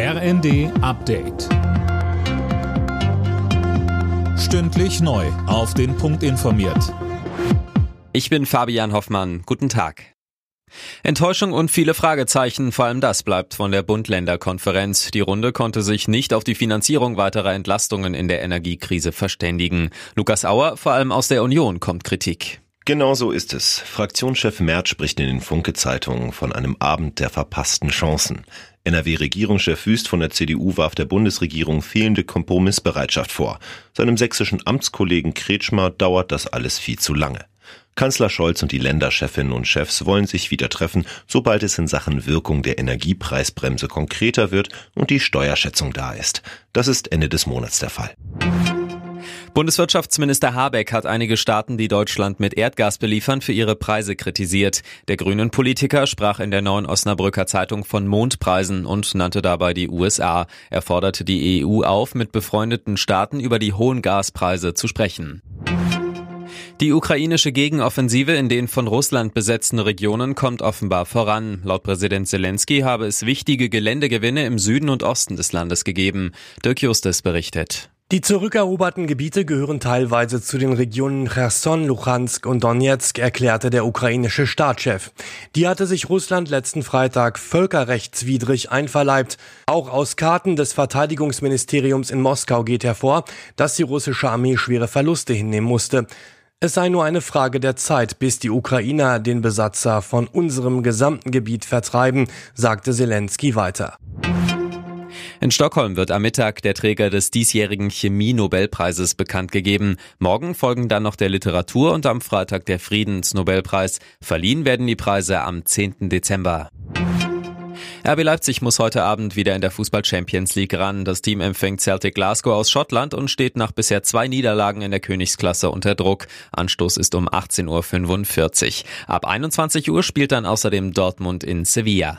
RND Update. Stündlich neu. Auf den Punkt informiert. Ich bin Fabian Hoffmann. Guten Tag. Enttäuschung und viele Fragezeichen, vor allem das bleibt von der Bund-Länder-Konferenz. Die Runde konnte sich nicht auf die Finanzierung weiterer Entlastungen in der Energiekrise verständigen. Lukas Auer, vor allem aus der Union, kommt Kritik. Genau so ist es. Fraktionschef Merz spricht in den Funke-Zeitungen von einem Abend der verpassten Chancen. NRW-Regierungschef Wüst von der CDU warf der Bundesregierung fehlende Kompromissbereitschaft vor. Seinem sächsischen Amtskollegen Kretschmer dauert das alles viel zu lange. Kanzler Scholz und die Länderchefinnen und Chefs wollen sich wieder treffen, sobald es in Sachen Wirkung der Energiepreisbremse konkreter wird und die Steuerschätzung da ist. Das ist Ende des Monats der Fall. Bundeswirtschaftsminister Habeck hat einige Staaten, die Deutschland mit Erdgas beliefern, für ihre Preise kritisiert. Der grünen Politiker sprach in der neuen Osnabrücker Zeitung von Mondpreisen und nannte dabei die USA. Er forderte die EU auf, mit befreundeten Staaten über die hohen Gaspreise zu sprechen. Die ukrainische Gegenoffensive in den von Russland besetzten Regionen kommt offenbar voran. Laut Präsident Zelensky habe es wichtige Geländegewinne im Süden und Osten des Landes gegeben. Dirk Justus berichtet. Die zurückeroberten Gebiete gehören teilweise zu den Regionen Cherson, Luhansk und Donetsk, erklärte der ukrainische Staatschef. Die hatte sich Russland letzten Freitag völkerrechtswidrig einverleibt. Auch aus Karten des Verteidigungsministeriums in Moskau geht hervor, dass die russische Armee schwere Verluste hinnehmen musste. Es sei nur eine Frage der Zeit, bis die Ukrainer den Besatzer von unserem gesamten Gebiet vertreiben, sagte Zelensky weiter. In Stockholm wird am Mittag der Träger des diesjährigen Chemie-Nobelpreises bekannt gegeben. Morgen folgen dann noch der Literatur und am Freitag der Friedensnobelpreis. Verliehen werden die Preise am 10. Dezember. RB Leipzig muss heute Abend wieder in der Fußball Champions League ran. Das Team empfängt Celtic Glasgow aus Schottland und steht nach bisher zwei Niederlagen in der Königsklasse unter Druck. Anstoß ist um 18.45 Uhr. Ab 21 Uhr spielt dann außerdem Dortmund in Sevilla.